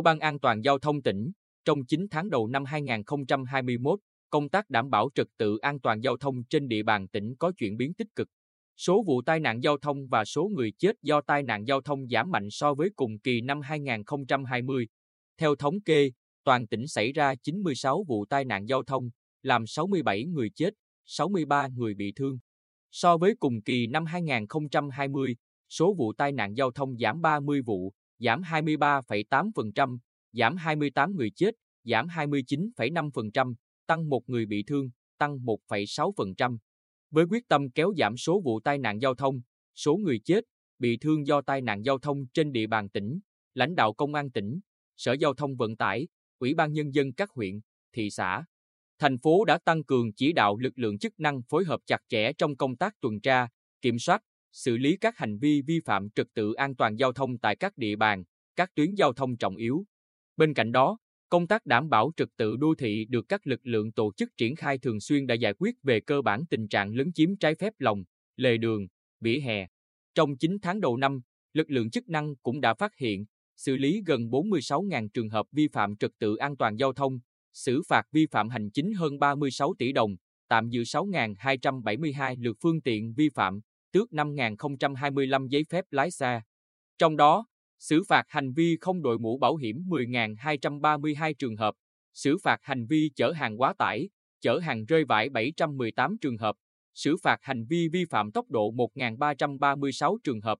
Theo Ban An toàn Giao thông tỉnh, trong 9 tháng đầu năm 2021, công tác đảm bảo trật tự an toàn giao thông trên địa bàn tỉnh có chuyển biến tích cực. Số vụ tai nạn giao thông và số người chết do tai nạn giao thông giảm mạnh so với cùng kỳ năm 2020. Theo thống kê, toàn tỉnh xảy ra 96 vụ tai nạn giao thông, làm 67 người chết, 63 người bị thương. So với cùng kỳ năm 2020, số vụ tai nạn giao thông giảm 30 vụ, giảm 23,8%, giảm 28 người chết, giảm 29,5%, tăng 1 người bị thương, tăng 1,6%. Với quyết tâm kéo giảm số vụ tai nạn giao thông, số người chết, bị thương do tai nạn giao thông trên địa bàn tỉnh, lãnh đạo công an tỉnh, Sở Giao thông Vận tải, Ủy ban Nhân dân các huyện, thị xã, thành phố đã tăng cường chỉ đạo lực lượng chức năng phối hợp chặt chẽ trong công tác tuần tra, kiểm soát, xử lý các hành vi vi phạm trật tự an toàn giao thông tại các địa bàn, các tuyến giao thông trọng yếu. Bên cạnh đó, công tác đảm bảo trật tự đô thị được các lực lượng tổ chức triển khai thường xuyên đã giải quyết về cơ bản tình trạng lấn chiếm trái phép lòng, lề đường, vỉa hè. Trong 9 tháng đầu năm, lực lượng chức năng cũng đã phát hiện, xử lý gần 46.000 trường hợp vi phạm trật tự an toàn giao thông, xử phạt vi phạm hành chính hơn 36 tỷ đồng, tạm giữ 6.272 lượt phương tiện vi phạm, tước 5.025 giấy phép lái xe. Trong đó, xử phạt hành vi không đội mũ bảo hiểm 10.232 trường hợp, xử phạt hành vi chở hàng quá tải, chở hàng rơi vãi 718 trường hợp, xử phạt hành vi vi phạm tốc độ 1.336 trường hợp,